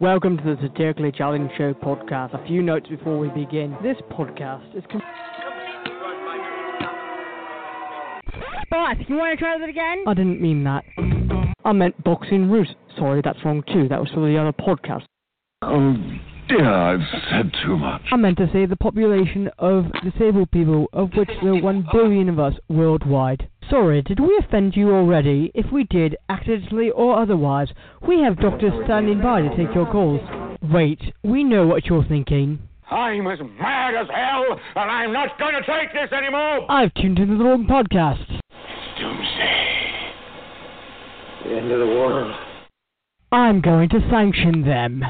Welcome to the Satirically Challenged Show podcast. A few notes before we begin. This podcast is. Com- Boss, you want to try that again? I didn't mean that. I meant boxing root. Sorry, that's wrong too. That was for the other podcast. Oh dear, I've said too much. I meant to say the population of disabled people, of which there are one billion of us worldwide. Sorry, did we offend you already? If we did, accidentally or otherwise, we have doctors standing by to take your calls. Wait, we know what you're thinking. I'm as mad as hell, and I'm not going to take this anymore. I've tuned into the wrong podcast. Doomsday. The end of the world. I'm going to sanction them.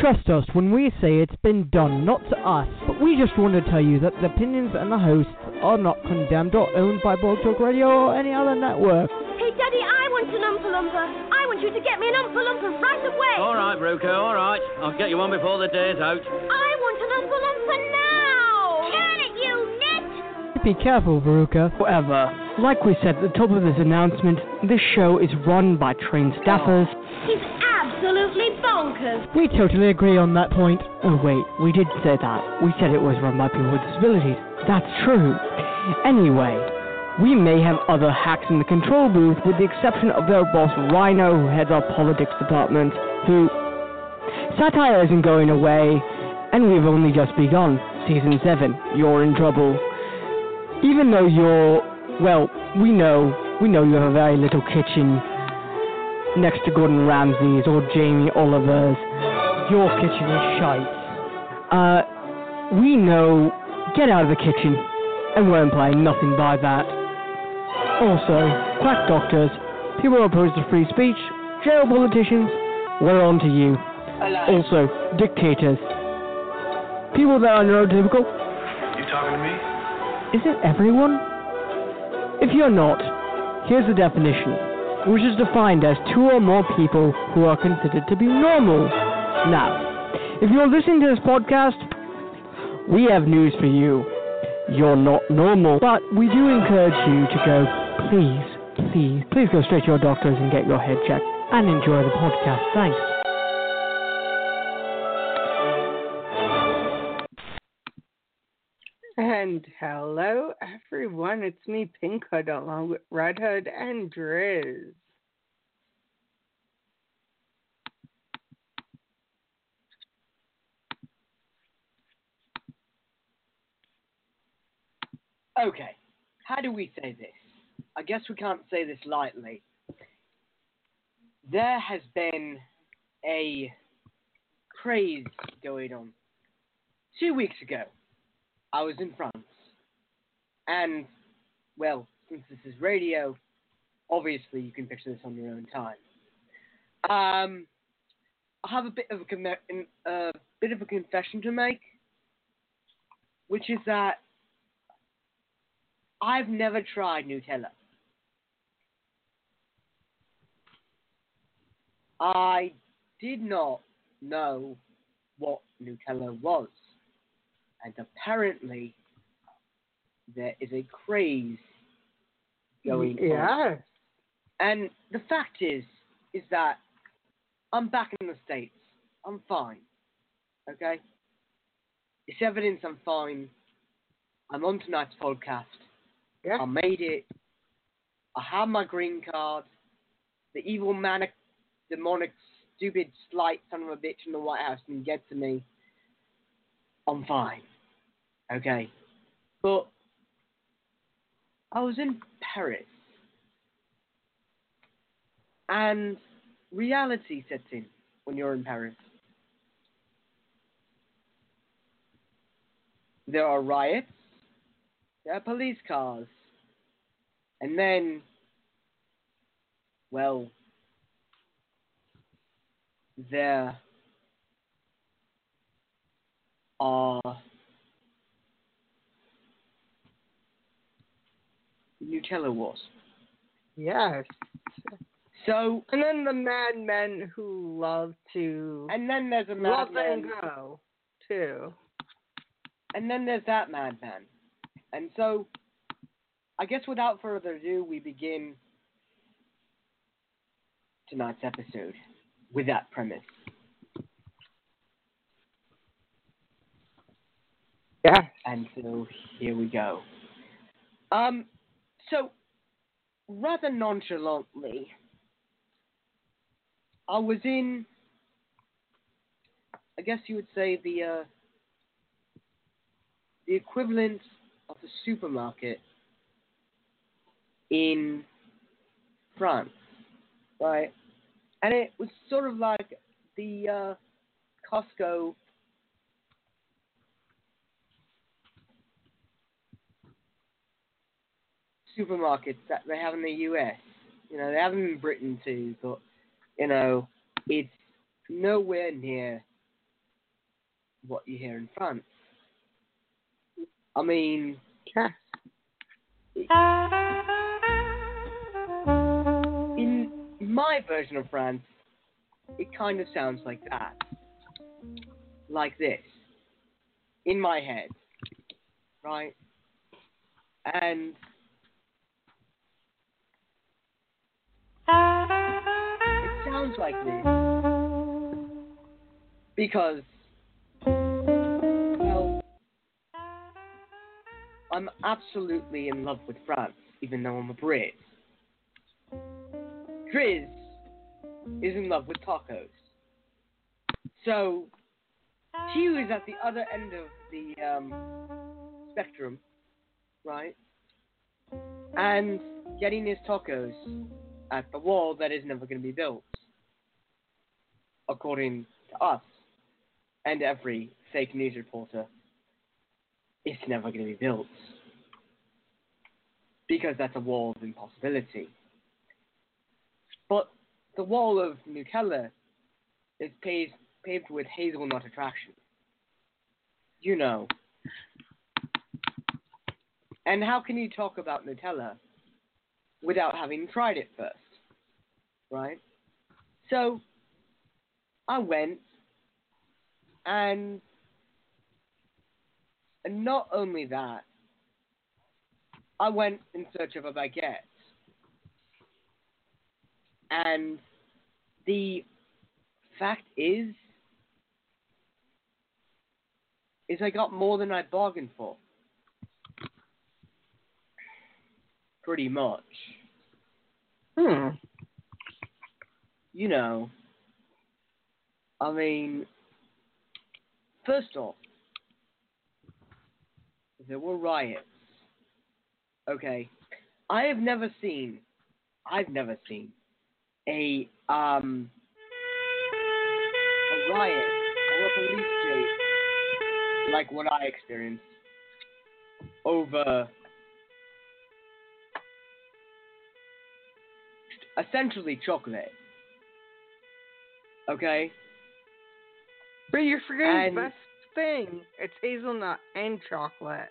Trust us when we say it's been done, not to us, but we just want to tell you that the opinions and the hosts are not condemned or owned by Blog Talk Radio or any other network. Hey, Daddy, I want an Oompa Loompa. I want you to get me an Oompa Loompa right away. All right, Veruca, all right. I'll get you one before the day's out. I want an Oompa Loompa now. Be careful, Veruca. However, like we said at the top of this announcement, this show is run by trained staffers. He's absolutely bonkers. We totally agree on that point. Oh, wait, we did say that. We said it was run by people with disabilities. That's true. Anyway, we may have other hacks in the control booth, with the exception of their boss Rhino, who heads our politics department, who. Satire isn't going away, and we've only just begun. Season 7, you're in trouble. Even though you're. Well, we know. We know you have a very little kitchen next to Gordon Ramsay's or Jamie Oliver's. Your kitchen is shite. Uh, we know. Get out of the kitchen, and we're implying nothing by that. Also, quack doctors, people opposed to free speech, jail politicians, we're on to you. Also, dictators. People that are neurotypical. You talking to me? Is it everyone? If you're not, here's the definition, which is defined as two or more people who are considered to be normal. Now, if you're listening to this podcast, we have news for you. You're not normal, but we do encourage you to go, please, please, please go straight to your doctors and get your head checked and enjoy the podcast. Thanks. Hello, everyone. It's me, Pink Hood, along with Red Hood and Drizz. Okay, how do we say this? I guess we can't say this lightly. There has been a craze going on. Two weeks ago, I was in France. And, well, since this is radio, obviously you can picture this on your own time. Um, I have a bit of a, com- a bit of a confession to make, which is that I've never tried Nutella. I did not know what Nutella was. And apparently, there is a craze going on. Yes. And the fact is, is that I'm back in the States. I'm fine. Okay? It's evidence I'm fine. I'm on tonight's podcast. Yeah. I made it. I have my green card. The evil manic, demonic, stupid, slight son of a bitch in the White House can get to me. I'm fine. Okay. But I was in Paris, and reality sets in when you're in Paris. There are riots, there are police cars, and then, well, there are Nutella Wars. Yes. So, And then the madmen who love to and then there's a love madman, and go too. and then there's that madman. And so, I guess without further ado, we begin tonight's episode with that premise. Yeah. And so here we go. Um, so rather nonchalantly, I was in, I guess you would say the uh, the equivalent of a supermarket in France, right? And it was sort of like the uh, Costco supermarkets that they have in the US. You know, they have them in Britain too, but you know, it's nowhere near what you hear in France. I mean, Yeah. in my version of France, it kind of sounds like that. Like this. In my head. Right? And sounds like this because, well, I'm absolutely in love with France, even though I'm a Brit. Drizz is in love with tacos. So, Hugh is at the other end of the um, spectrum, right? And getting his tacos at the wall that is never going to be built, according to us and every fake news reporter. It's never going to be built because that's a wall of impossibility. But the wall of Nutella is paved, paved with hazelnut attraction. You know. And how can you talk about Nutella without having tried it first? Right? So, I went and, and not only that, I went in search of a baguette. And the fact is, is I got more than I bargained for. Pretty much. Hmm. You know, I mean, first off, there were riots. Okay, I have never seen, I've never seen a um a riot or a police chase like what I experienced over essentially chocolate. Okay? But you're forgetting the best thing. It's hazelnut and chocolate.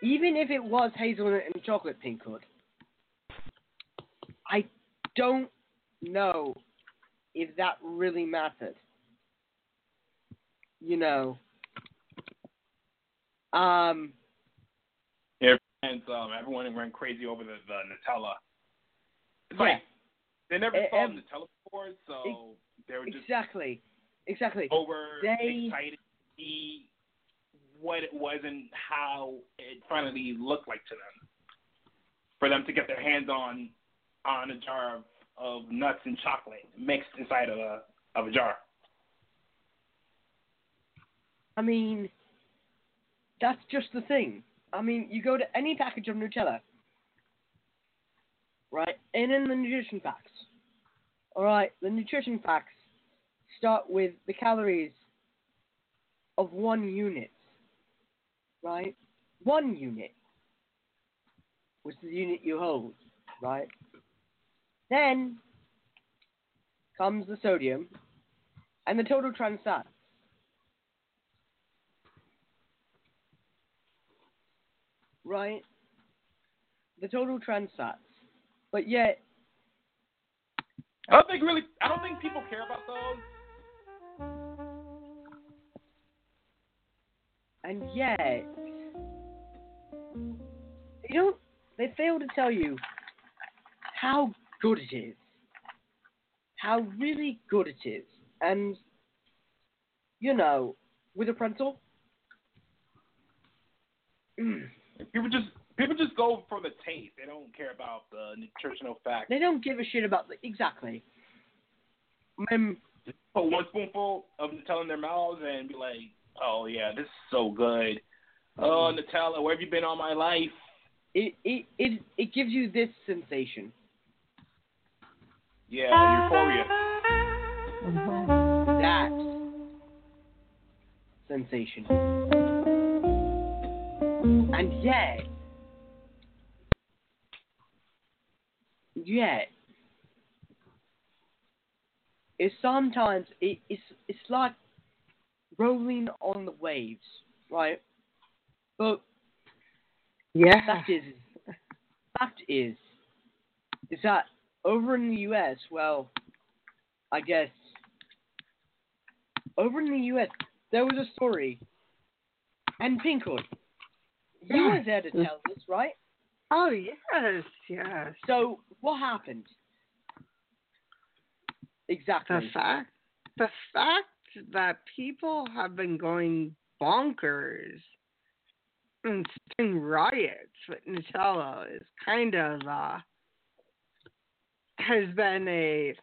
Even if it was hazelnut and chocolate pink hood, I don't know if that really mattered. You know. Um and um, everyone went crazy over the, the Nutella. It's Yeah. like they never saw em- Nutella before, so they were just exactly. Exactly. over They- excited to see what it was and how it finally looked like to them. For them to get their hands on on a jar of, of nuts and chocolate mixed inside of a of a jar. I mean, that's just the thing. I mean, you go to any package of Nutella, right? And in the nutrition facts, all right, the nutrition facts start with the calories of one unit, right? One unit, which is the unit you hold, right? Then comes the sodium and the total trans fats. Right? The total trans fats. But yet, I don't think really. I don't think people care about those. And yet, they don't. They fail to tell you how good it is. How really good it is. And, you know, with a pretzel, mm, People just people just go for the taste. They don't care about the nutritional facts. they don't give a shit about the. Exactly. Um, Put one spoonful of Nutella in their mouths and be like, "Oh yeah, this is so good." Oh mm-hmm. Nutella, where have you been all my life? it, it, it, it gives you this sensation. Yeah, euphoria. Mm-hmm. That sensation. And yet, yet, it's sometimes it, it's it's like rolling on the waves, right? But Yeah. fact is, fact is, is that over in the U.S., well, I guess over in the U.S. there was a story, and Pinkhood, you were there to tell this, right? Oh yes, yes. So what happened? Exactly. The fact, the fact that people have been going bonkers and starting riots with Nutella is kind of uh has been a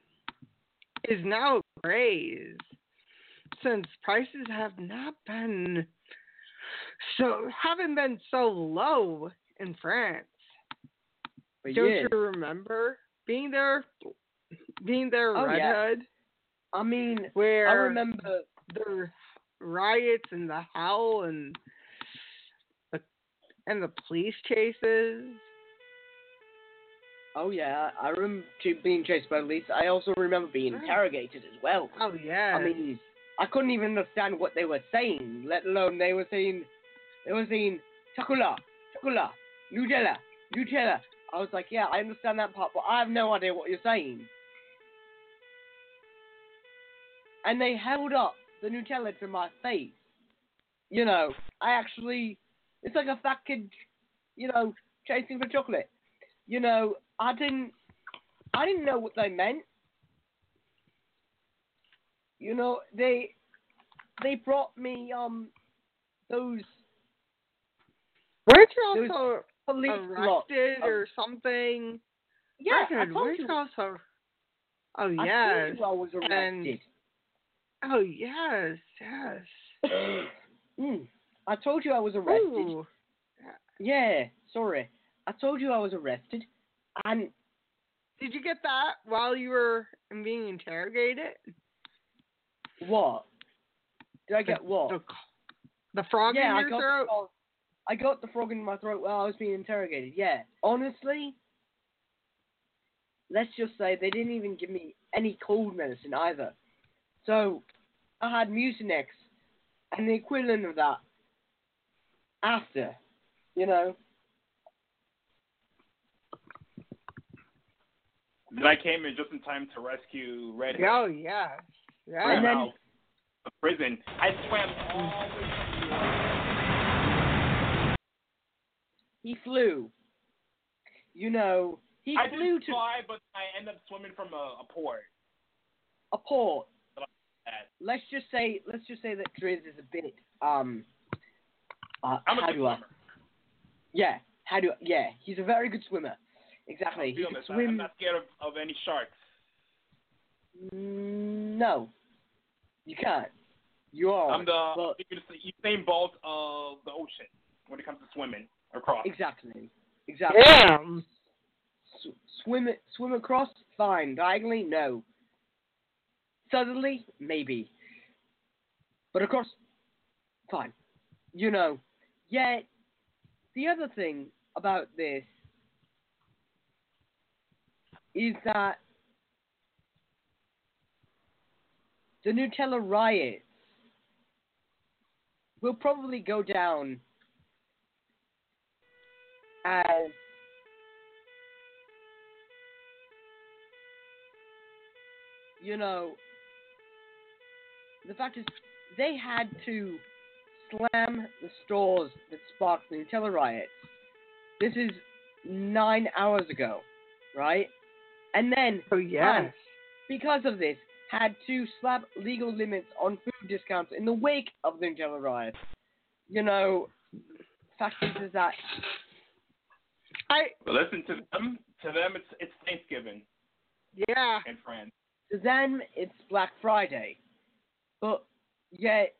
is now a craze since prices have not been so haven't been so low in France. But Don't yeah, you remember being there? Being there, Oh, Red yeah. Hood, I mean, where I remember. the riots and the howl and the and the police chases. Oh yeah, I remember being chased by police. I also remember being interrogated as well. Oh yeah. I mean, I couldn't even understand what they were saying, let alone they were saying, they were saying, chocolate, chocolate, Nutella, Nutella. I was like, yeah, I understand that part, but I have no idea what you're saying. And they held up the Nutella to my face. You know, I actually, it's like a fat kid, you know, chasing for chocolate. You know, I didn't, I didn't know what they meant. You know, they they brought me um those weren't you also police arrested of- or something? Yeah, Red I told you. also? Oh I yes. told I was And- arrested. Oh yes, yes. mm, I told you I was arrested. Ooh. Yeah, sorry. I told you I was arrested, and Did you get that while you were being interrogated? what? Did I get what? The, the frog yeah, in I your got throat? frog. I got the frog in my throat while I was being interrogated. Yeah, honestly, let's just say they didn't even give me any cold medicine either. So I had Mucinex and the equivalent of that after, you know. Then I came in just in time to rescue Red Oh yeah, Yeah. from And then- out of prison. I swam all the way He flew. You know, he I flew did to fly, but I ended up swimming from a, a port. a port. At, Let's just say, let's just say that Drizz is a bit, um, uh, I'm a how good do I? swimmer. Yeah, how do? Yeah, he's a very good swimmer. Exactly. I'll He be can swim. I'm not scared of, of any sharks. Mm, No, you can't. You are. I'm the Well, you're the Usain Bolt of the ocean when it comes to swimming. across. Exactly. Exactly. Damn. S- swim swim across, fine. Diagonally, no. Southerly, maybe. But of course, fine. You know. Yet, the other thing about this is that the Nutella riots will probably go down as you know the fact is they had to slam the stores that sparked the Nutella riots. This is nine hours ago, right? And then Oh yes. because of this, had to slap legal limits on food discounts in the wake of the Nutella riots. You know, fact is, is that I But listen to them. To them, it's it's Thanksgiving yeah. In France. to them it's Black Friday, but yet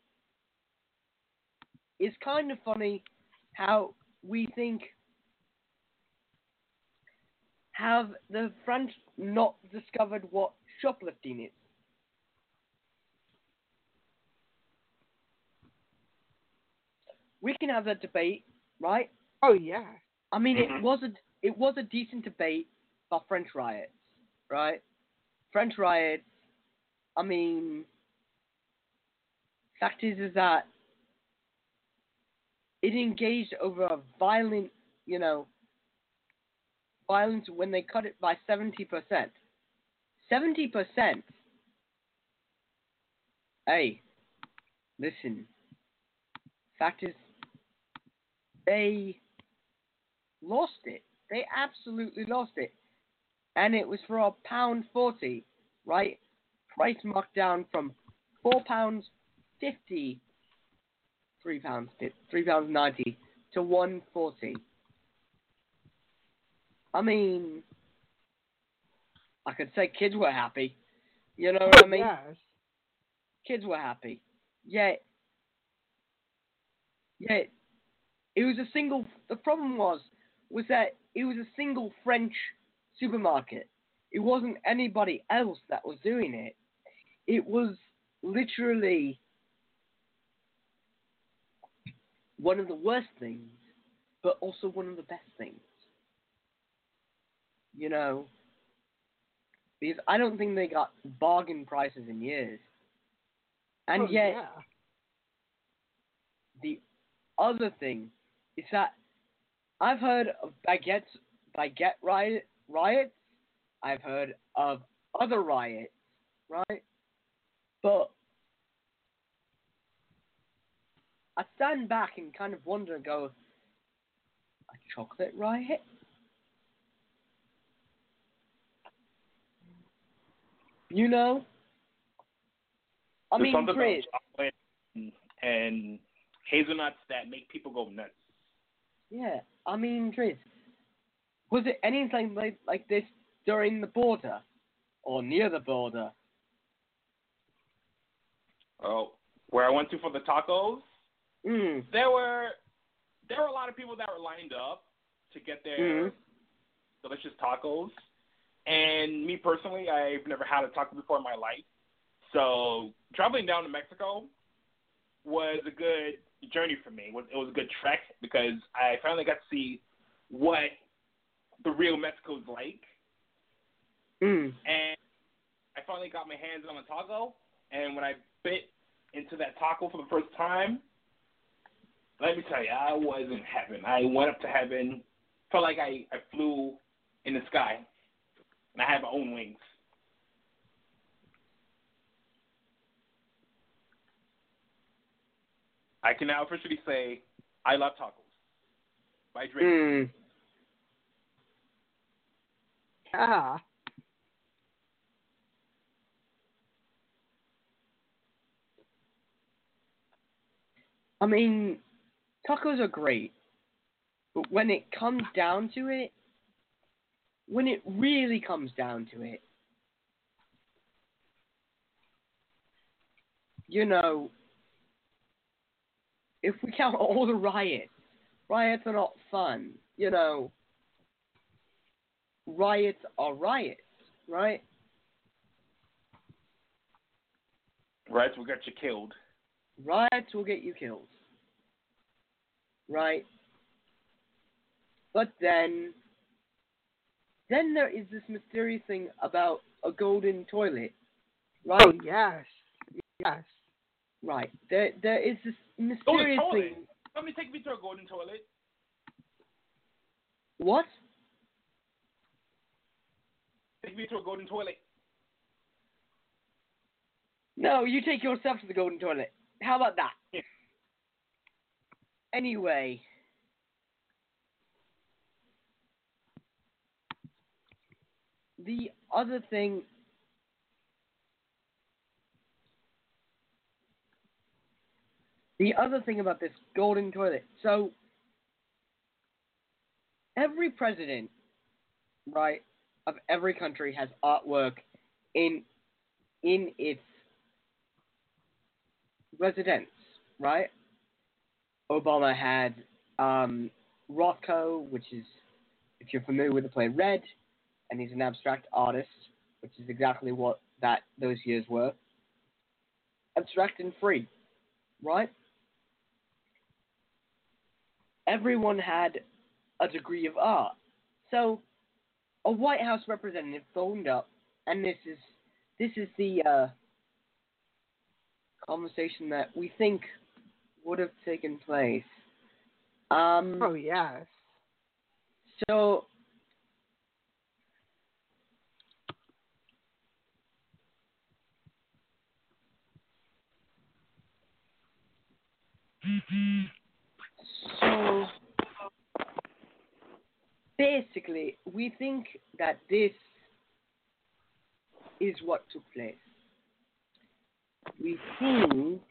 it's kind of funny how we think have the French not discovered what shoplifting is. We can have that debate, right? Oh yeah. I mean, it mm-hmm. was a it was a decent debate about French riots, right? French riots. I mean, fact is is that it engaged over a violent, you know, violence when they cut it by seventy percent. Seventy percent. Hey, listen. Fact is, they lost it. They absolutely lost it. And it was for a pound forty, right? Price marked down from four pounds fifty, three pounds three pounds ninety to one forty. I mean, I could say kids were happy. You know what I mean? Yes. kids were happy. Yet, yet, it was a single. The problem was, was that it was a single French supermarket. It wasn't anybody else that was doing it. It was literally one of the worst things, but also one of the best things. You know, because I don't think they got bargain prices in years. And Oh, yet, yeah. the other thing is that I've heard of baguettes, baguette riot, riots. I've heard of other riots, right? But I stand back and kind of wonder and go, a chocolate riot? You know? I There's mean, Chris, and- hazelnuts that make people go nuts. Yeah, I mean, Drizz, was it anything like, like this during the border or near the border? Oh, where I went to for the tacos, Mm. there were there were a lot of people that were lined up to get their Mhm. delicious tacos. And me personally, I've never had a taco before in my life. So traveling down to Mexico was a good journey for me. It was, it was a good trek because I finally got to see what the real Mexico's like. Mm. And I finally got my hands on a taco. And when I bit into that taco for the first time, let me tell you, I was in heaven. I went up to heaven, felt like I, I flew in the sky, and I had my own wings. I can now officially say I love tacos. By Drake. Mm. Yeah. I mean, tacos are great, but when it comes down to it, when it really comes down to it, you know, if we count all the riots, riots are not fun. You know, riots are riots, right? Riots will get you killed. Riots will get you killed. Right? But then, then there is this mysterious thing about a golden toilet, right? Oh yes, yes. Right. There, there is this Golden mysterious toilet. thing. Somebody take me to a golden toilet. What? Take me to a golden toilet. No, you take yourself to the golden toilet. How about that? Anyway. The other thing The other thing about this golden toilet. So every president, right, of every country has artwork in in its residence, right? Obama had um, Rothko, which is, if you're familiar with the play Red, and he's an abstract artist, which is exactly what that those years were. Abstract and free, right? Everyone had a degree of art. So, a White House representative phoned up, and this is this is the uh, conversation that we think would have taken place. Um, Oh yes. so So basically, we think that this is what took place. We think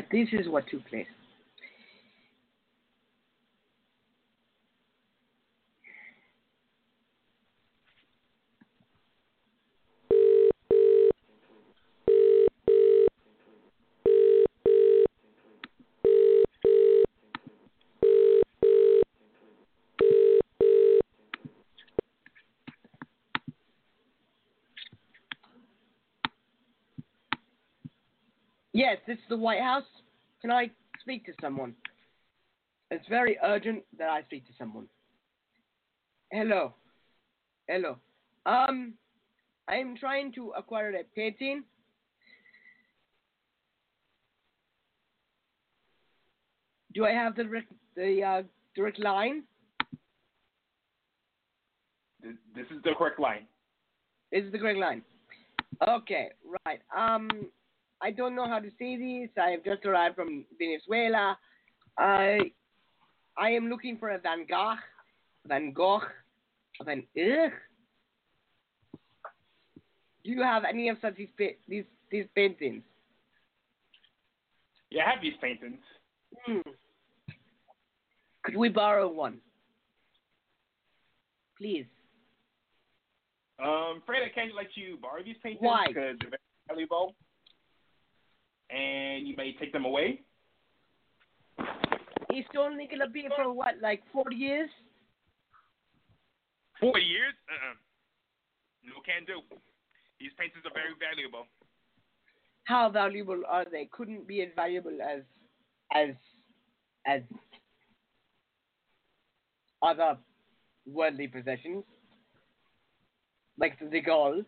that this is what took place. Yes, this is the White House. Can I speak to someone? It's very urgent that I speak to someone. Hello. Hello. Um, I am trying to acquire a painting. Do I have the direct, the uh, direct line? This, this is the correct line. This is the correct line. Okay, right. Um, I don't know how to say this. I have just arrived from Venezuela. I I am looking for a Van Gogh, Van Gogh, Van Ugh. Do you have any of such these these these paintings? Yeah, I have these paintings. Hmm. Could we borrow one, please? Um, Fred, I can't let you borrow these paintings Why? because they're very valuable, and you may take them away. It's only gonna be for what, like forty years? Forty years? Uh-uh. No can do. These paintings are very valuable. How valuable are they? Couldn't be as valuable as as as other worldly possessions, like the gold.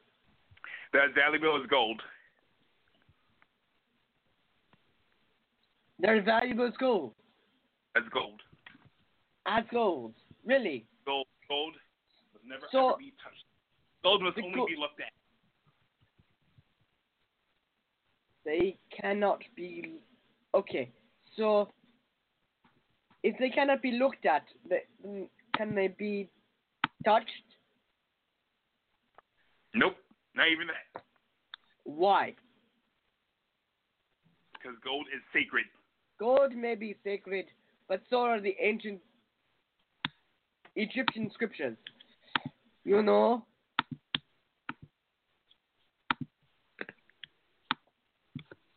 They're as valuable as gold. They're valuable as gold. As gold. As gold. Really? Gold. Gold must never So- ever be touched. Gold must only go- be looked at. They cannot be. Okay, so if they cannot be looked at, they, can they be touched? Nope. Not even that. Why? Because gold is sacred. Gold may be sacred, but so are the ancient Egyptian scriptures. You know?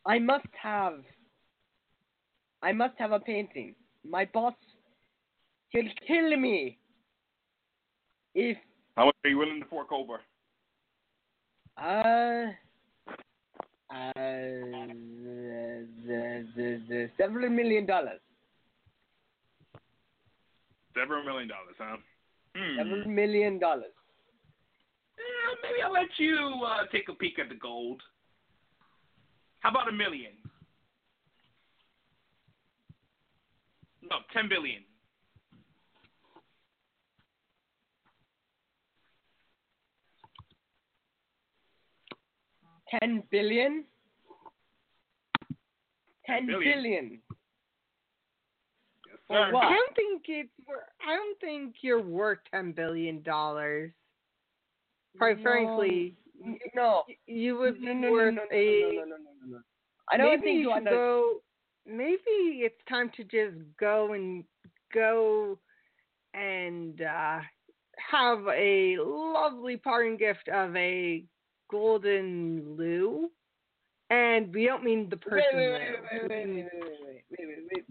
I must have. I must have a painting. My boss, he'll kill me. If How much are you willing to fork over? uh, uh, the, the, the, several million dollars, Several million dollars, huh? Hmm. several million dollars. Eh, maybe I'll let you uh, take a peek at the gold. How about a million? No, ten billion. Ten billion. Ten Billion. billion. Yes, sir. I don't think it's. wor- I don't think you're worth ten billion dollars. Quite No. frankly, No. you would be No, no, no, worth no, no, a. no, no, no, no, no. I don't maybe think you you should under- go. Maybe it's time to just go and go and uh, have a lovely parting gift of a golden loo. And we don't mean the person. Wait, wait, wait, wait, wait, wait, wait, wait,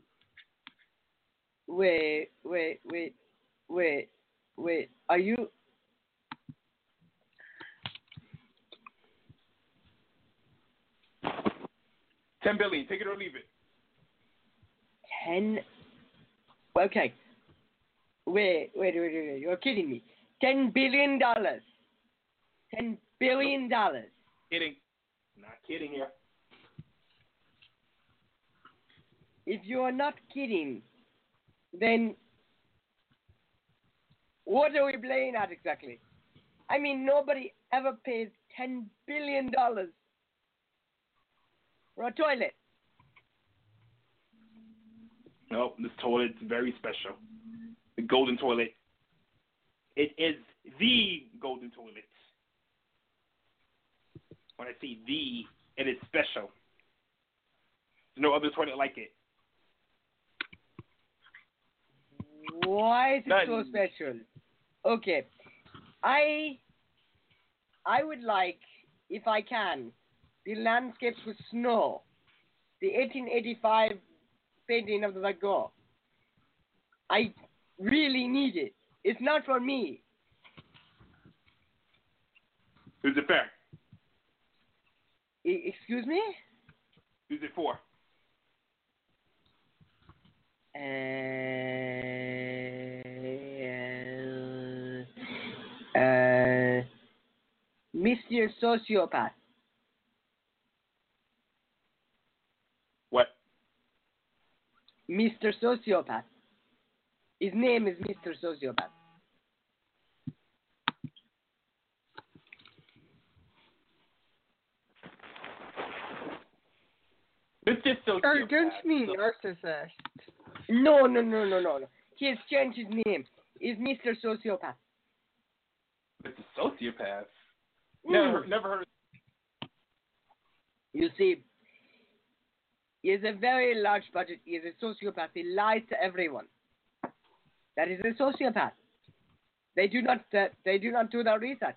wait, wait, wait, wait, wait, wait. Wait, wait, wait. Are you? Ten billion. Take it or leave it. Ten. Okay. Wait, wait, wait, wait, wait. You're kidding me. Ten billion dollars. Ten billion dollars. Kidding. Not kidding here. If you are not kidding, then what are we playing at exactly? I mean, nobody ever pays ten billion dollars for a toilet. No, this toilet's very special. The golden toilet. It is the golden toilet. When I see the, it is special. There's no other toilet like it. Why is it so special? Okay, I I would like, if I can, the landscapes with snow, the 1885 painting of the Van Gogh. I really need it. It's not for me. Who's it fair? Excuse me? Who's it for? Uh, uh, Mr. Sociopath. What? Mr. Sociopath. His name is Mr. Sociopath. This is so. Or don't you mean narcissist? No, no, no, no, no, no. He has changed his name. He's Mr. Sociopath. It's a sociopath. Mm. Never, never heard. Of You see, he has a very large budget. He is a sociopath. He lies to everyone. That is a sociopath. They do not. Uh, they do not do their research.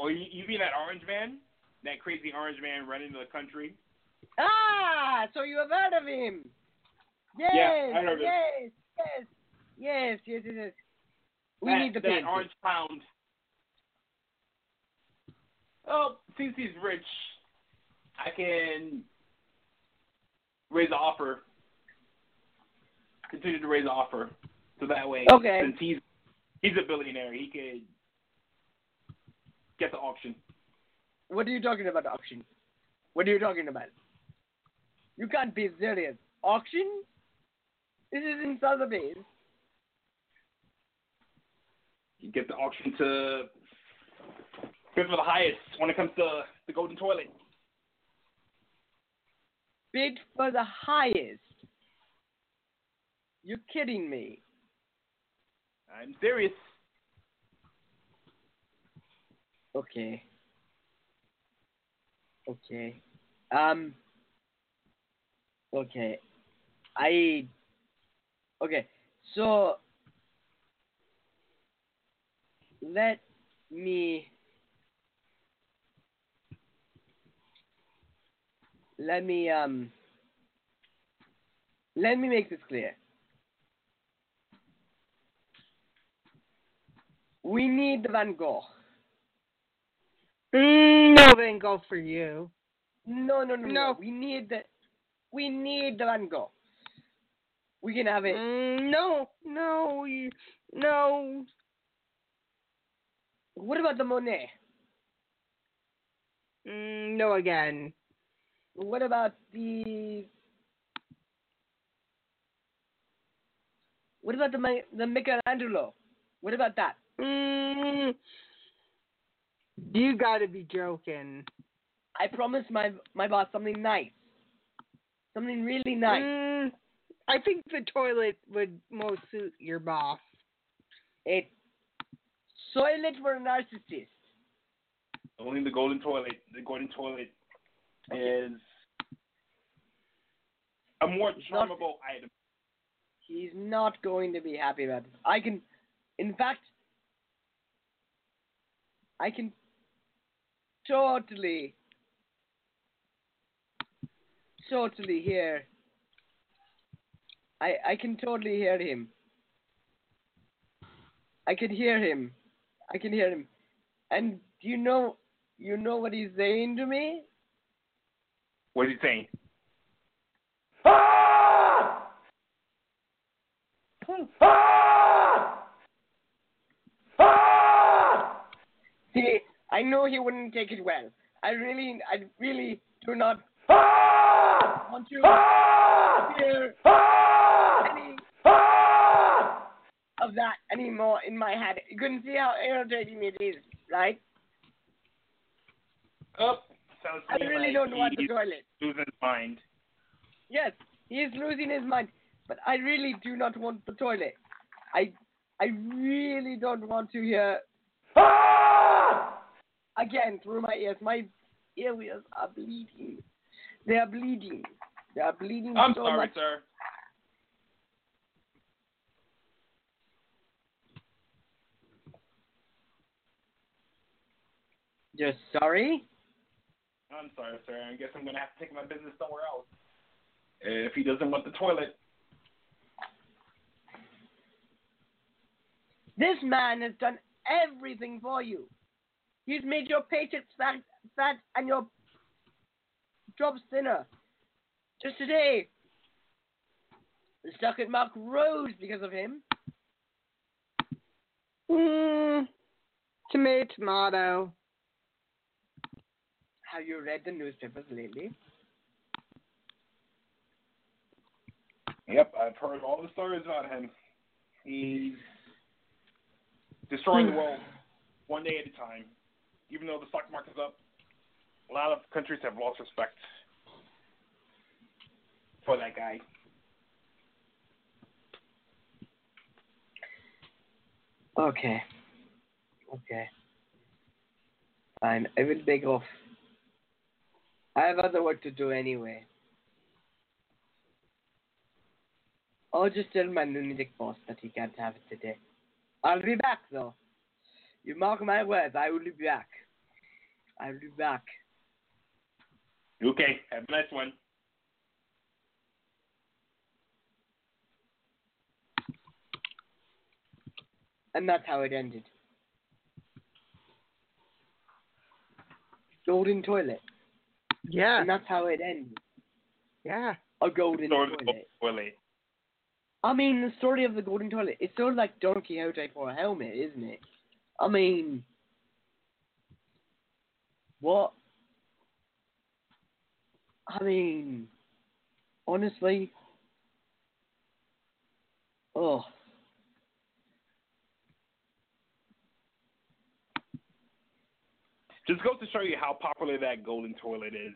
Oh, you, you mean that orange man? That crazy orange man running the country? Ah, so you have heard of him? Yes, Yeah, I heard yes, yes, yes, yes, yes, yes. We that, need the that painting. orange pound. Oh, since he's rich, I can raise the offer. Continue to raise the offer, so that way, Okay. since he's he's a billionaire, he could get the auction. What are you talking about, auction? What are you talking about? You can't be serious. Auction? This is in Sotheby's. You get the auction to bid for the highest when it comes to the golden toilet. Bid for the highest. You're kidding me. I'm serious. Okay. Okay. Um. Okay. I. Okay. So. Let me. let me um let me make this clear. We need the Van Gogh. Mm, no Van Gogh for you. No, no, no, no. No. We need the we need the Van Gogh. We can have it. Mm, no, no, no. What about the Monet? Mm, no again. What about the What about the the Michelangelo? What about that? Mm, you got to be joking. I promised my my boss something nice. Something really nice. Mm, I think the toilet would most suit your boss. A toilet for a narcissist. Only the golden toilet. The golden toilet is a more It's not- charmable item. He's not going to be happy about this. I can, in fact, I can totally, totally hear. I I can totally hear him. I can hear him. I can hear him. And do you know, you know what he's saying to me? What is he saying? Ah! Ah! Ah! See, I know he wouldn't take it well. I really, I really do not want you to hear ah! ah! any ah! of that anymore in my head. You can see how irritating it is, right? Oh, sounds I really like don't want the toilet. losing his mind. Yes, he is losing his mind, but I really do not want the toilet. I, I really don't want to hear again through my ears. My ears are bleeding. They are bleeding. They are bleeding I'm so sorry, much. sir. You're sorry? I'm sorry, sir. I guess I'm gonna have to take my business somewhere else. If he doesn't want the toilet, This man has done everything for you. He's made your paychecks fat, fat and your jobs thinner. Just today, the stock at Mark rose because of him. Mm, tomato, tomato. Have you read the newspapers lately? yep, I've heard all the stories about him. He's destroying the world one day at a time. Even though the stock market's up, a lot of countries have lost respect for that guy. Okay. Okay. Fine. I will beg off. I have other work to do anyway. I'll just tell my lunatic boss that he can't have it today. I'll be back though. You mark my words, I will be back. I'll be back. Okay, have a nice one. And that's how it ended. Golden toilet. Yeah, And that's how it ended. yeah. A golden Story of toilet. toilet. I mean, the story of the golden toilet. It's sort of like Don Quixote for a helmet, isn't it? I mean, what? I mean, honestly, oh, Just goes to show you how popular that golden toilet is.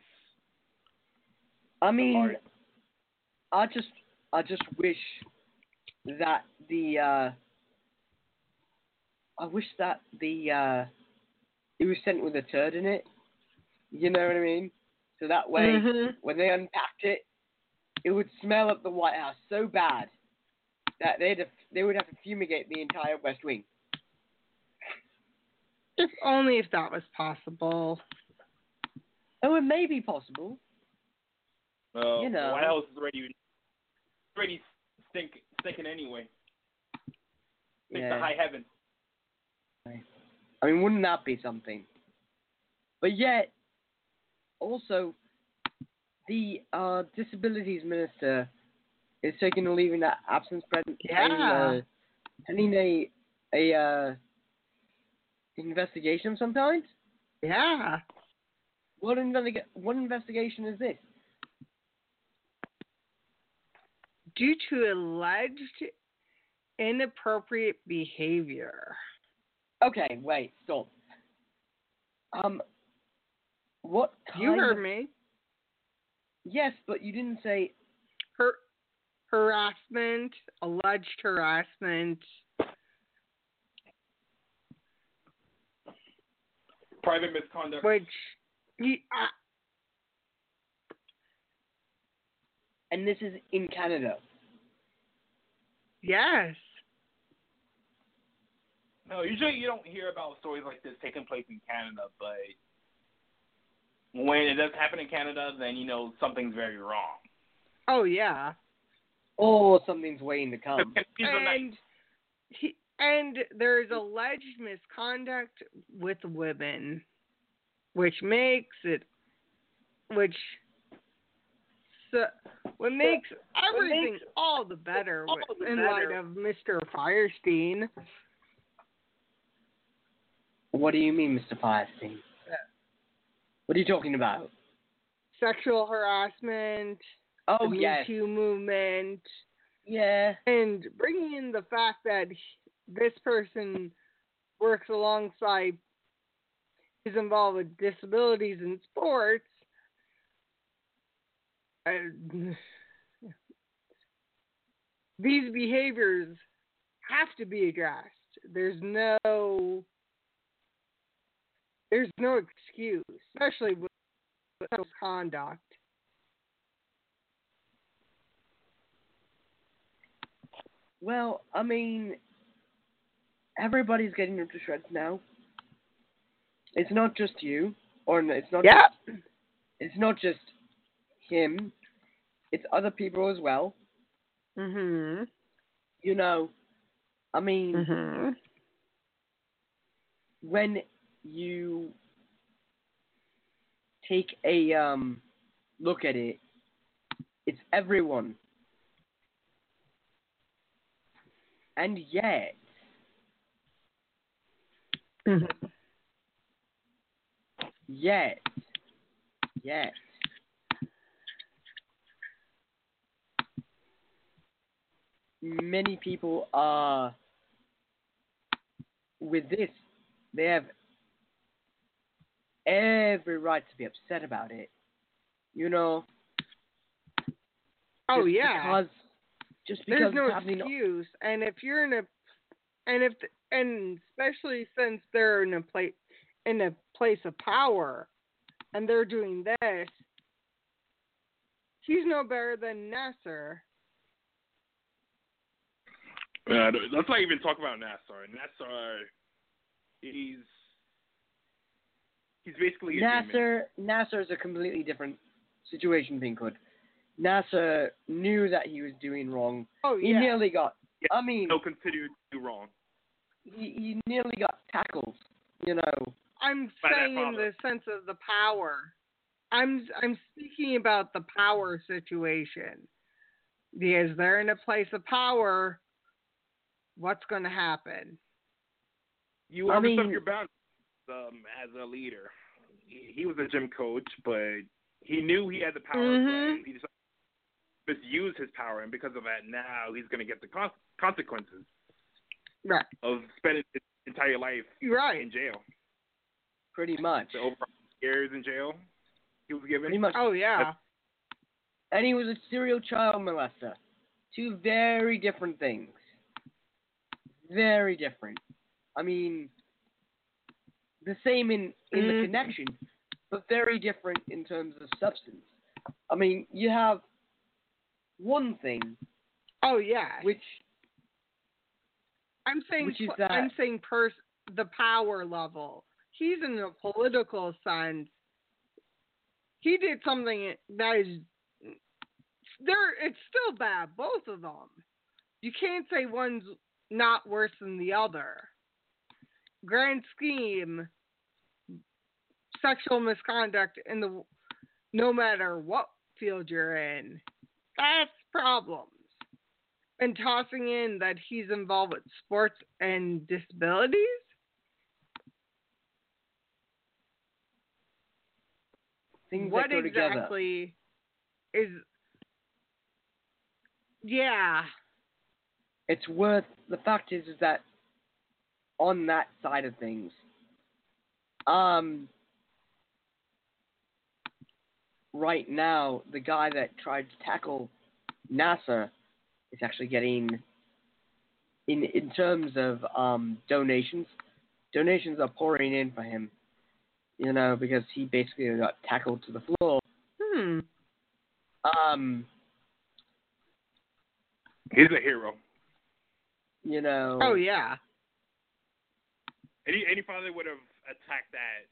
I mean, I just, I just wish that the, uh, I wish that the, uh, it was sent with a turd in it. You know what I mean? So that way, Mhm. when they unpacked it, it would smell up the White House so bad that they'd have, they would have to fumigate the entire West Wing. If only if that was possible. Oh, it may be possible. Uh, You know. the White House is already already stink stinking anyway. Stink Yeah. to high heaven. I mean, wouldn't that be something? But yet, also, the uh, disabilities minister is taking a leave in that absence present pending, Yeah. uh, pending a a uh, investigation of some kind. Yeah. What investiga- What investigation is this? Due to alleged inappropriate behavior. Okay, wait, stop. Um, what kind You heard of- me. Yes, but you didn't say. Her harassment, alleged harassment. Private misconduct. Which he, uh, And this is in Canada. yes. No, usually you don't hear about stories like this taking place in Canada, but when it does happen in Canada, then you know something's very wrong. Oh yeah. Oh, something's waiting to come. These are nice. And he, and there is alleged misconduct with women, which makes it, which so, what makes everything all the better all with, the in better. light of Mr. Firestein. What do you mean, Mr. Firestein? What are you talking about? Sexual harassment, Oh, the yes. Me Too movement, Yeah. and bringing in the fact that this person works alongside is involved with disabilities in sports uh, these behaviors have to be addressed there's no there's no excuse especially with conduct Well, I mean, everybody's getting ripped to shreds now. It's not just you, or it's not. Yeah. Just, it's not just him. It's other people as well. mhm You know, I mean, mhm when you take a um look at it, it's everyone. And yet, mhm yet, yet, many people are with this. They have every right to be upset about it. You know. oh just yeah Because just because There's no it's happening. excuse, and if you're in a, and if and especially since they're in a place in a place of power, and they're doing this, he's no better than Nassar. Uh, let's not even talk about Nassar. Nassar, he's he's basically a demon. Nassar Nassar is a completely different situation than Could. Nassar knew that he was doing wrong. Oh yeah. He nearly got. I mean, No considered you wrong. he, he nearly got tackled. You know. I'm saying in the sense of the power. I'm I'm speaking about the power situation. Because they're in a place of power. What's going to happen? You I overstepped mean- your boundaries um, as a leader. He, he was a gym coach, but he knew he had the power. Mhm. He just to misuse his power, and because of that, now he's going to get the con- consequences Right. of spending his entire life Right. in jail. Pretty much. The over years in jail he was given. Pretty much. Oh yeah. And he was a serial child molester. Two very different things. Very different. I mean, the same in in the Mhm. connection, but very different in terms of substance. I mean, you have one thing Oh yeah. which I'm saying which is that- I'm saying pers- the power level. He's in a political sense. He did something that is they're it's still bad, both of them. You can't say one's not worse than the other. Grand scheme, sexual misconduct in the no matter what field you're in, that's problems. And tossing in that he's involved with sports and disabilities. Things what that go together. exactly is yeah It's worth the fact is is that on that side of things, um, right now the guy that tried to tackle Nassar is actually getting in in terms of um donations. Donations are pouring in for him, you know, because he basically got tackled to the floor. hmm Um, He's a hero. you know. oh yeah Any any father would have attacked that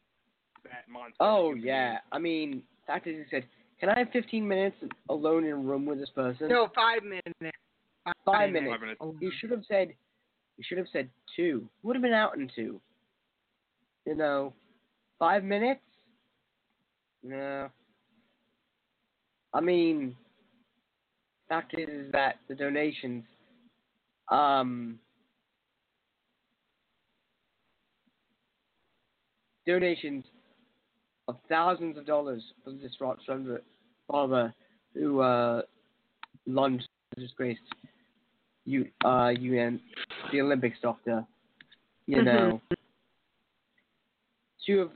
that monster. Oh yeah. I mean, fact is, he said, "Can I have 15 minutes alone in a room with this person?" no five minutes Five minutes. Five minutes. You should have said. You should have said two. Would have been out in two. You know, five minutes. No. I mean, fact is that the donations, um, donations of thousands of dollars for this Rochester father who uh, launched the disgraced U, uh, UN, the Olympics doctor. You Mhm. know, two of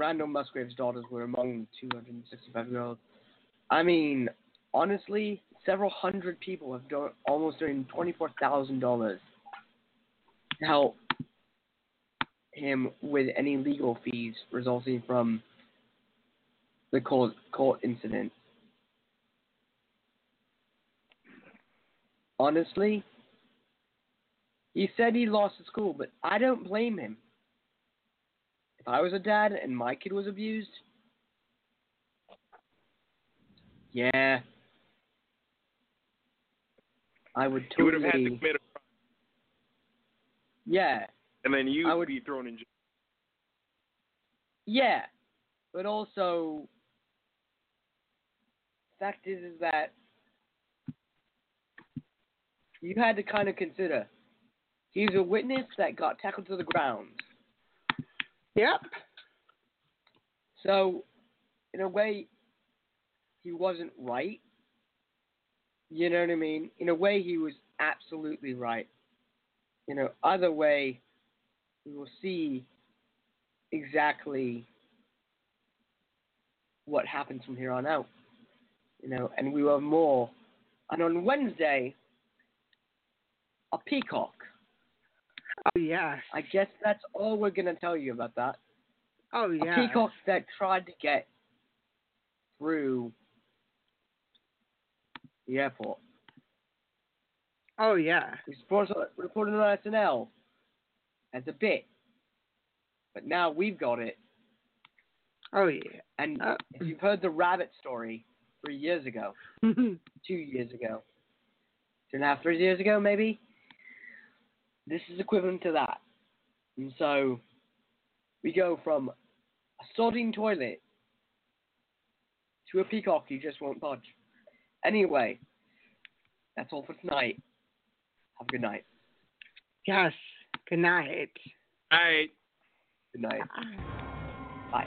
Randall Margraves' daughters were among the 265 year olds. I mean, honestly, several hundred people have do- almost donated $24,000 to help him with any legal fees resulting from the court, court incident. Honestly, he said he lost his school, but I don't blame him. If I was a dad and my kid was abused, yeah, I would totally. You would have had to commit a crime, yeah, and then you would would- be thrown in jail. Yeah, but also, fact is, is that you had to kind of consider he's a witness that got tackled to the ground. Yep. So, in a way, he wasn't right. You know what I mean? In a way, he was absolutely right. You know, other way, we will see exactly what happens from here on out. You know, and we will have more. And on Wednesday, a peacock. Oh yes. I guess that's all we're gonna tell you about that. Oh yeah. A yeah. peacock that tried to get through the airport. Oh yeah. Reported, reported on SNL as a bit, but now we've got it. Oh yeah. And Uh, if you've heard the rabbit story three years ago, two years ago, two and a half, three years ago, maybe, this is equivalent to that. And so we go from a sodding toilet to a peacock you just won't budge. Anyway, that's all for tonight. Have a good night. yes. Good night. All right. Good night. Bye.